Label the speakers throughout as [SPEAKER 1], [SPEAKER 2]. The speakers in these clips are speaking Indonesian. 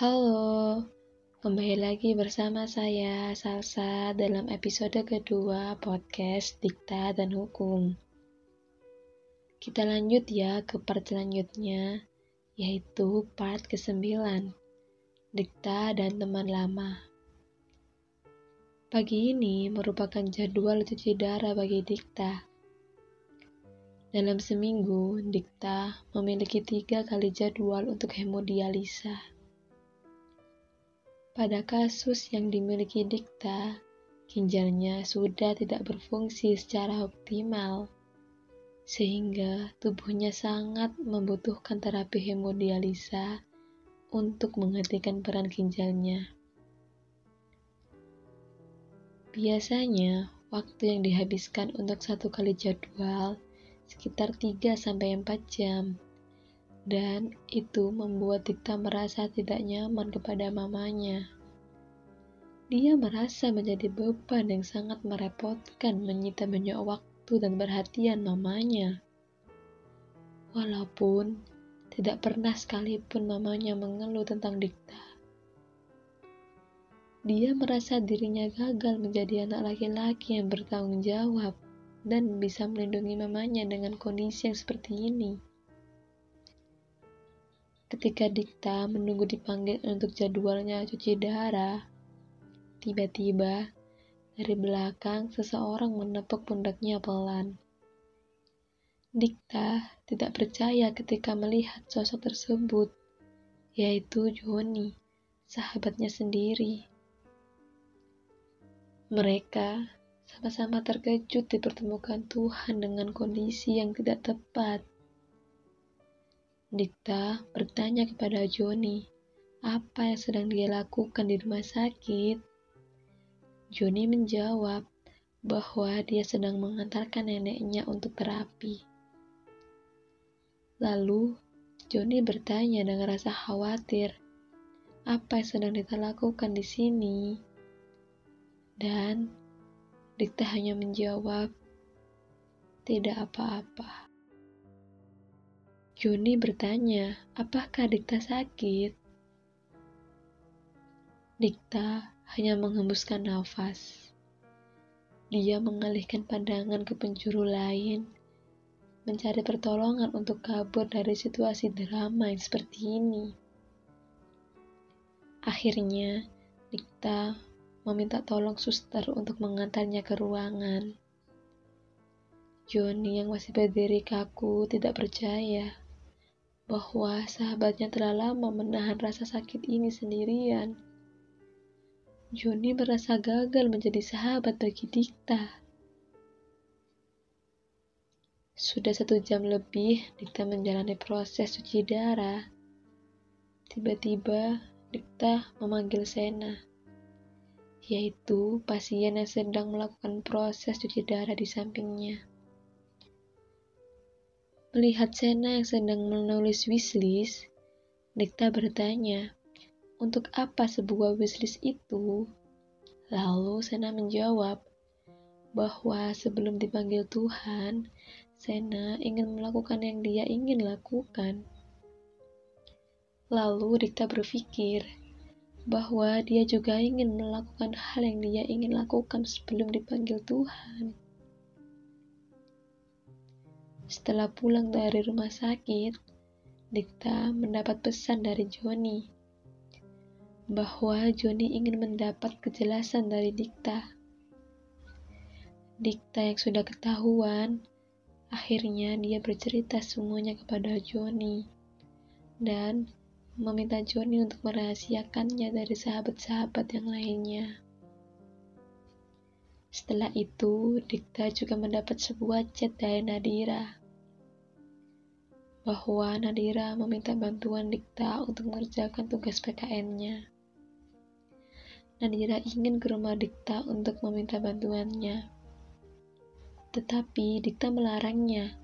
[SPEAKER 1] Halo, kembali lagi bersama saya Salsa dalam episode kedua podcast Dikta dan Hukum. Kita lanjut ya ke part selanjutnya, yaitu part ke-9, Dikta dan teman lama. Pagi ini merupakan jadwal cuci darah bagi Dikta. Dalam seminggu, Dikta memiliki tiga kali jadwal untuk hemodialisa. Pada kasus yang dimiliki Dikta, ginjalnya sudah tidak berfungsi secara optimal, sehingga tubuhnya sangat membutuhkan terapi hemodialisa untuk menghentikan peran ginjalnya. Biasanya, waktu yang dihabiskan untuk satu kali jadwal sekitar 3-4 jam dan itu membuat Dikta merasa tidak nyaman kepada mamanya. Dia merasa menjadi beban yang sangat merepotkan menyita banyak waktu dan perhatian mamanya. Walaupun tidak pernah sekalipun mamanya mengeluh tentang Dikta. Dia merasa dirinya gagal menjadi anak laki-laki yang bertanggung jawab dan bisa melindungi mamanya dengan kondisi yang seperti ini. Ketika Dikta menunggu dipanggil untuk jadwalnya cuci darah, tiba-tiba dari belakang seseorang menepuk pundaknya pelan. Dikta tidak percaya ketika melihat sosok tersebut, yaitu Joni, sahabatnya sendiri. Mereka sama-sama terkejut dipertemukan Tuhan dengan kondisi yang tidak tepat. Dikta bertanya kepada Joni, apa yang sedang dia lakukan di rumah sakit? Joni menjawab bahwa dia sedang mengantarkan neneknya untuk terapi. Lalu, Joni bertanya dengan rasa khawatir, apa yang sedang Dikta lakukan di sini? Dan Dikta hanya menjawab, tidak apa-apa. Joni bertanya, apakah Dikta sakit? Dikta hanya menghembuskan nafas. Dia mengalihkan pandangan ke penjuru lain, mencari pertolongan untuk kabur dari situasi drama yang seperti ini. Akhirnya, Dikta meminta tolong suster untuk mengantarnya ke ruangan. Joni yang masih berdiri kaku tidak percaya bahwa sahabatnya telah lama menahan rasa sakit ini sendirian. Joni merasa gagal menjadi sahabat bagi Dikta. Sudah satu jam lebih, Dikta menjalani proses cuci darah. Tiba-tiba, Dikta memanggil Sena, yaitu pasien yang sedang melakukan proses cuci darah di sampingnya. Melihat Sena yang sedang menulis wishlist, Dikta bertanya, untuk apa sebuah wishlist itu? Lalu Sena menjawab bahwa sebelum dipanggil Tuhan, Sena ingin melakukan yang dia ingin lakukan. Lalu Dikta berpikir bahwa dia juga ingin melakukan hal yang dia ingin lakukan sebelum dipanggil Tuhan. Setelah pulang dari rumah sakit, Dikta mendapat pesan dari Joni bahwa Joni ingin mendapat kejelasan dari Dikta. Dikta yang sudah ketahuan, akhirnya dia bercerita semuanya kepada Joni dan meminta Joni untuk merahasiakannya dari sahabat-sahabat yang lainnya. Setelah itu, Dikta juga mendapat sebuah chat dari Nadira bahwa Nadira meminta bantuan Dikta untuk mengerjakan tugas PKN-nya. Nadira ingin ke rumah Dikta untuk meminta bantuannya. Tetapi Dikta melarangnya,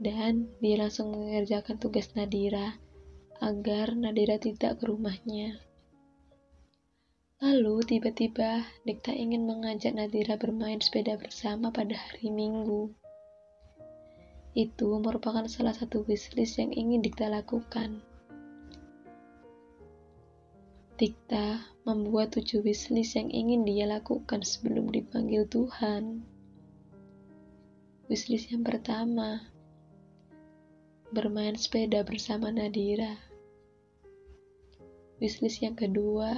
[SPEAKER 1] dan dia langsung mengerjakan tugas Nadira agar Nadira tidak ke rumahnya. Lalu tiba-tiba Dikta ingin mengajak Nadira bermain sepeda bersama pada hari Minggu. Itu merupakan salah satu wishlist yang ingin Dikta lakukan. Dikta membuat tujuh wishlist yang ingin dia lakukan sebelum dipanggil Tuhan. Wishlist yang pertama, bermain sepeda bersama Nadira. Wishlist yang kedua,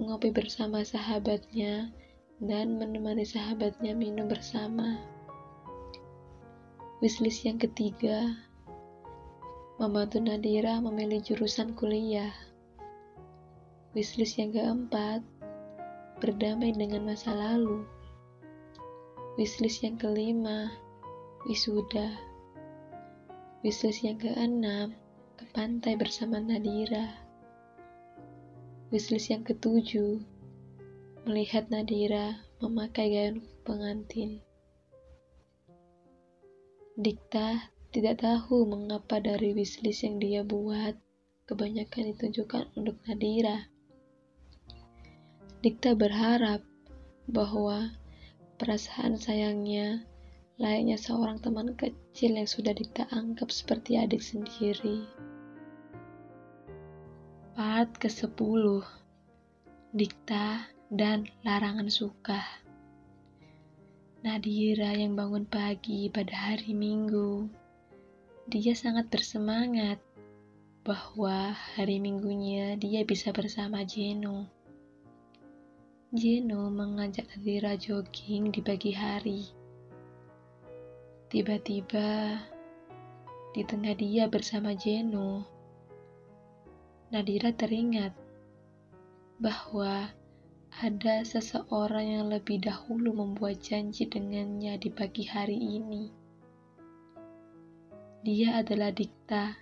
[SPEAKER 1] ngopi bersama sahabatnya dan menemani sahabatnya minum bersama. Wishlist yang ketiga, membantu Nadira memilih jurusan kuliah. Wishlist yang keempat, berdamai dengan masa lalu. Wishlist yang kelima, wisuda. Wishlist yang keenam, ke pantai bersama Nadira. Wishlist yang ketujuh, melihat Nadira memakai gaun pengantin. Dikta tidak tahu mengapa dari wishlist yang dia buat, kebanyakan ditunjukkan untuk Nadira. Dikta berharap bahwa perasaan sayangnya layaknya seorang teman kecil yang sudah Dikta anggap seperti adik sendiri. Part ke-10 Dikta dan Larangan Suka Nadira yang bangun pagi pada hari Minggu. Dia sangat bersemangat bahwa hari Minggunya dia bisa bersama Jeno. Jeno mengajak Nadira jogging di pagi hari. Tiba-tiba, di tengah dia bersama Jeno, Nadira teringat bahwa ada seseorang yang lebih dahulu membuat janji dengannya di pagi hari ini. Dia adalah Dikta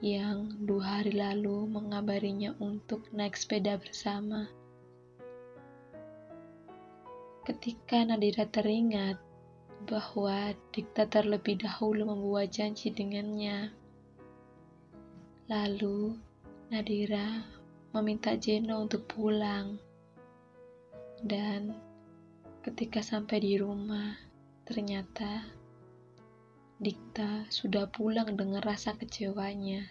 [SPEAKER 1] yang dua hari lalu mengabarinya untuk naik sepeda bersama. Ketika Nadira teringat bahwa Dikta terlebih dahulu membuat janji dengannya, lalu Nadira meminta Jeno untuk pulang. Dan ketika sampai di rumah, ternyata Dikta sudah pulang dengan rasa kecewanya.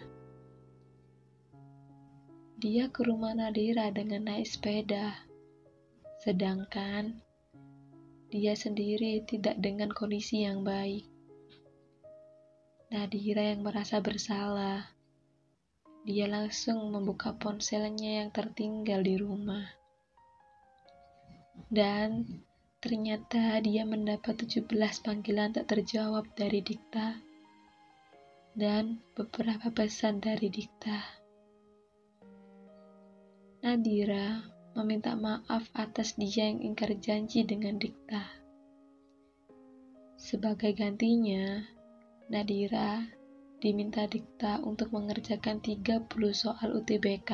[SPEAKER 1] Dia ke rumah Nadira dengan naik sepeda, sedangkan dia sendiri tidak dengan kondisi yang baik. Nadira yang merasa bersalah, dia langsung membuka ponselnya yang tertinggal di rumah. Dan ternyata dia mendapat 17 panggilan tak terjawab dari Dikta dan beberapa pesan dari Dikta. Nadira meminta maaf atas dia yang ingkar janji dengan Dikta. Sebagai gantinya, Nadira diminta Dikta untuk mengerjakan 30 soal UTBK.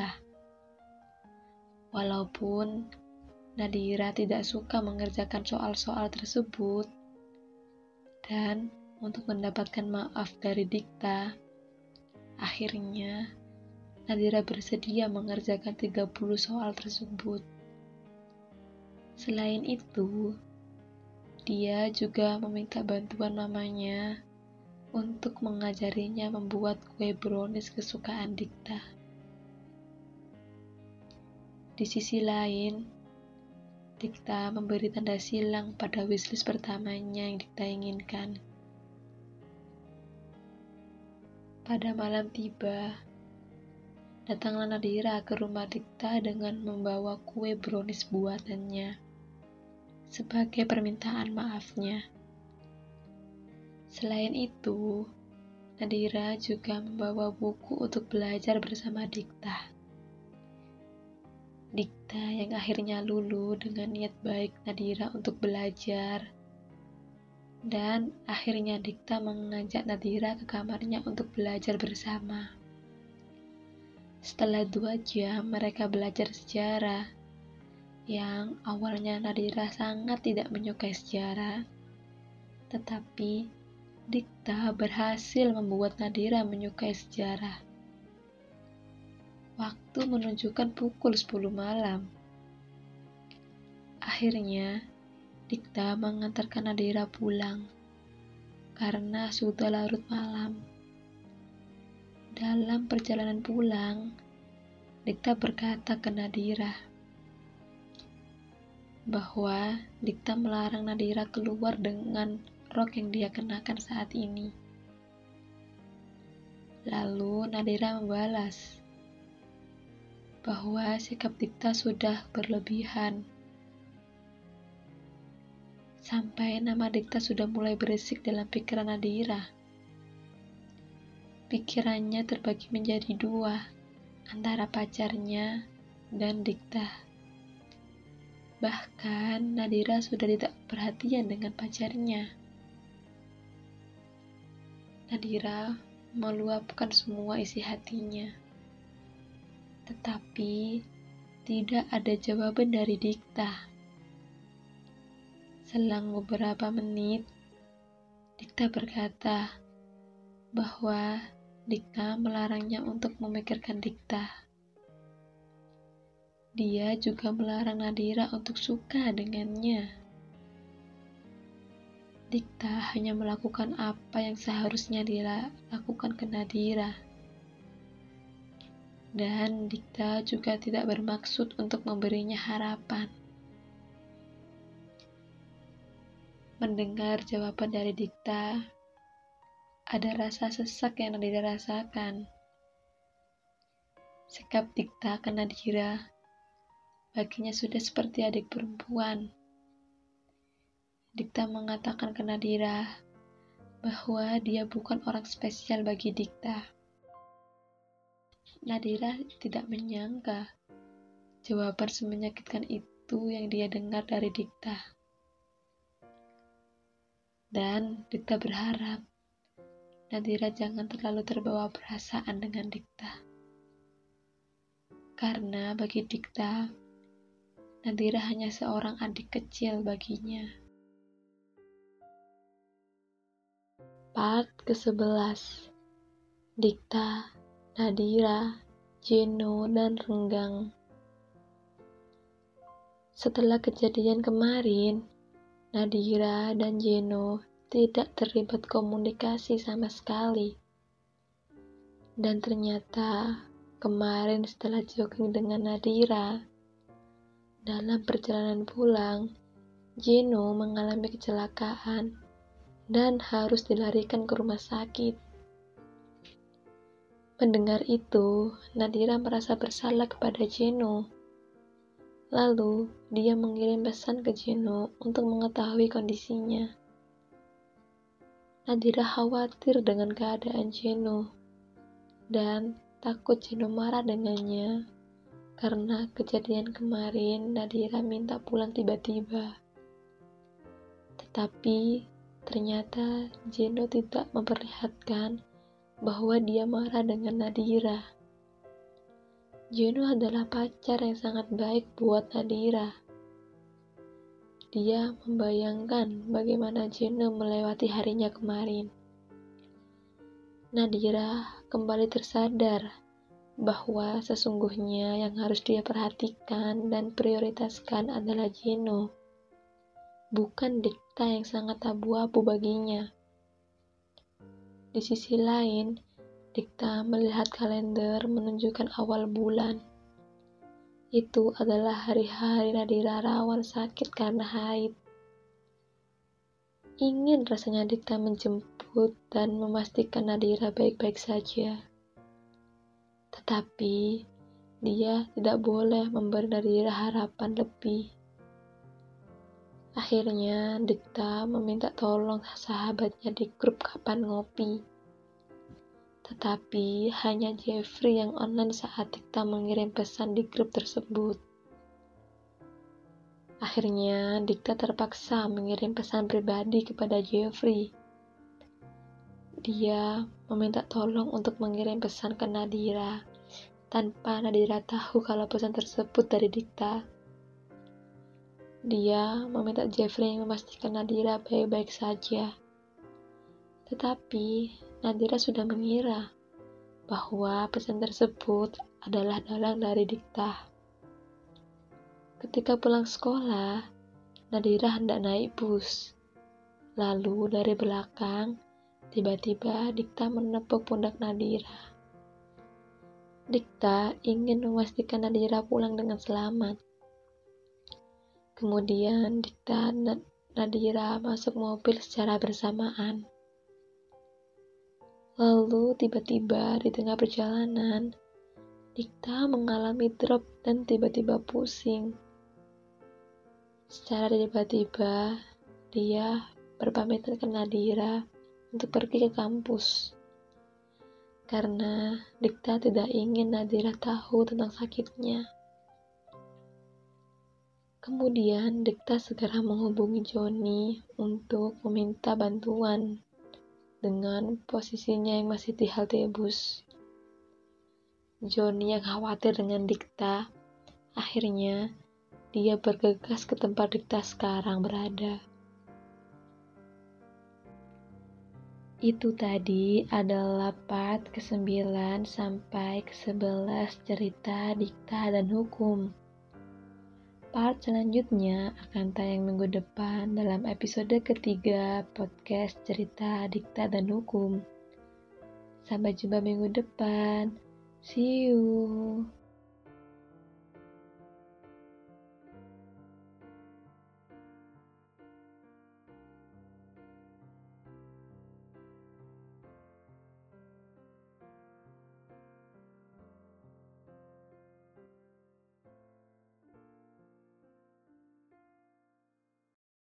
[SPEAKER 1] Walaupun Nadira tidak suka mengerjakan soal-soal tersebut. Dan untuk mendapatkan maaf dari Dikta, akhirnya Nadira bersedia mengerjakan 30 soal tersebut. Selain itu, dia juga meminta bantuan mamanya untuk mengajarinya membuat kue brownies kesukaan Dikta. Di sisi lain, Dikta memberi tanda silang pada wishlist pertamanya yang Dikta inginkan. Pada malam tiba, datanglah Nadira ke rumah Dikta dengan membawa kue brownies buatannya sebagai permintaan maafnya. Selain itu, Nadira juga membawa buku untuk belajar bersama Dikta. Dikta yang akhirnya lulu dengan niat baik Nadira untuk belajar. Dan akhirnya Dikta mengajak Nadira ke kamarnya untuk belajar bersama. Setelah dua jam mereka belajar sejarah, yang awalnya Nadira sangat tidak menyukai sejarah, tetapi Dikta berhasil membuat Nadira menyukai sejarah. Waktu menunjukkan pukul 10 malam. Akhirnya, Dikta mengantarkan Nadira pulang karena sudah larut malam. Dalam perjalanan pulang, Dikta berkata ke Nadira bahwa Dikta melarang Nadira keluar dengan rok yang dia kenakan saat ini. Lalu Nadira membalas bahwa sikap Dikta sudah berlebihan. Sampai nama Dikta sudah mulai berisik dalam pikiran Nadira. Pikirannya terbagi menjadi dua antara pacarnya dan Dikta. Bahkan Nadira sudah tidak perhatian dengan pacarnya. Nadira meluapkan semua isi hatinya. Tetapi tidak ada jawaban dari Dikta. Selang beberapa menit, Dikta berkata bahwa Dikta melarangnya untuk memikirkan Dikta. Dia juga melarang Nadira untuk suka dengannya. Dikta hanya melakukan apa yang seharusnya dia lakukan ke Nadira. Dan Dikta juga tidak bermaksud untuk memberinya harapan. Mendengar jawaban dari Dikta, ada rasa sesak yang Nadira rasakan. Sikap Dikta ke Nadira baginya sudah seperti adik perempuan. Dikta mengatakan ke Nadira bahwa dia bukan orang spesial bagi Dikta. Nadira tidak menyangka jawaban semenyakitkan itu yang dia dengar dari Dikta. Dan Dikta berharap Nadira jangan terlalu terbawa perasaan dengan Dikta. Karena bagi Dikta, Nadira hanya seorang adik kecil baginya. Part ke-11 Dikta, Nadira, Jeno, dan Renggang Setelah kejadian kemarin, Nadira dan Jeno tidak terlibat komunikasi sama sekali. Dan ternyata kemarin setelah jogging dengan Nadira, dalam perjalanan pulang, Jeno mengalami kecelakaan dan harus dilarikan ke rumah sakit. Mendengar itu, Nadira merasa bersalah kepada Jeno. Lalu, dia mengirim pesan ke Jeno untuk mengetahui kondisinya. Nadira khawatir dengan keadaan Jeno dan takut Jeno marah dengannya karena kejadian kemarin Nadira minta pulang tiba-tiba. Tetapi ternyata Jeno tidak memperlihatkan bahwa dia marah dengan Nadira. Jeno adalah pacar yang sangat baik buat Nadira. Dia membayangkan bagaimana Jeno melewati harinya kemarin. Nadira kembali tersadar bahwa sesungguhnya yang harus dia perhatikan dan prioritaskan adalah Jeno, bukan dikta yang sangat abu-abu baginya. Di sisi lain, Dikta melihat kalender menunjukkan awal bulan itu adalah hari-hari Nadira rawan sakit karena haid. Ingin rasanya Dikta menjemput dan memastikan Nadira baik-baik saja. Tetapi dia tidak boleh memberi Nadira harapan lebih. Akhirnya Dikta meminta tolong sahabatnya di grup kapan ngopi. Tetapi hanya Jeffrey yang online saat Dikta mengirim pesan di grup tersebut. Akhirnya, Dikta terpaksa mengirim pesan pribadi kepada Jeffrey. Dia meminta tolong untuk mengirim pesan ke Nadira, tanpa Nadira tahu kalau pesan tersebut dari Dikta. Dia meminta Jeffrey memastikan Nadira baik-baik saja. Tetapi Nadira sudah mengira bahwa pesan tersebut adalah dalang dari Dikta. Ketika pulang sekolah, Nadira hendak naik bus. Lalu dari belakang, tiba-tiba Dikta menepuk pundak Nadira. Dikta ingin memastikan Nadira pulang dengan selamat. Kemudian Dikta dan Nadira masuk mobil secara bersamaan. Lalu tiba-tiba di tengah perjalanan, Dikta mengalami drop dan tiba-tiba pusing. Secara tiba-tiba, dia berpamitan ke Nadira untuk pergi ke kampus karena Dikta tidak ingin Nadira tahu tentang sakitnya. Kemudian Dikta segera menghubungi Joni untuk meminta bantuan dengan posisinya yang masih di halte bus. Joni yang khawatir dengan Dikta, akhirnya dia bergegas ke tempat Dikta sekarang berada. Itu tadi adalah part ke-9 sampai ke-11 cerita dikta dan hukum. Part selanjutnya akan tayang minggu depan dalam episode ketiga podcast cerita dikta dan hukum. Sampai jumpa minggu depan. See you.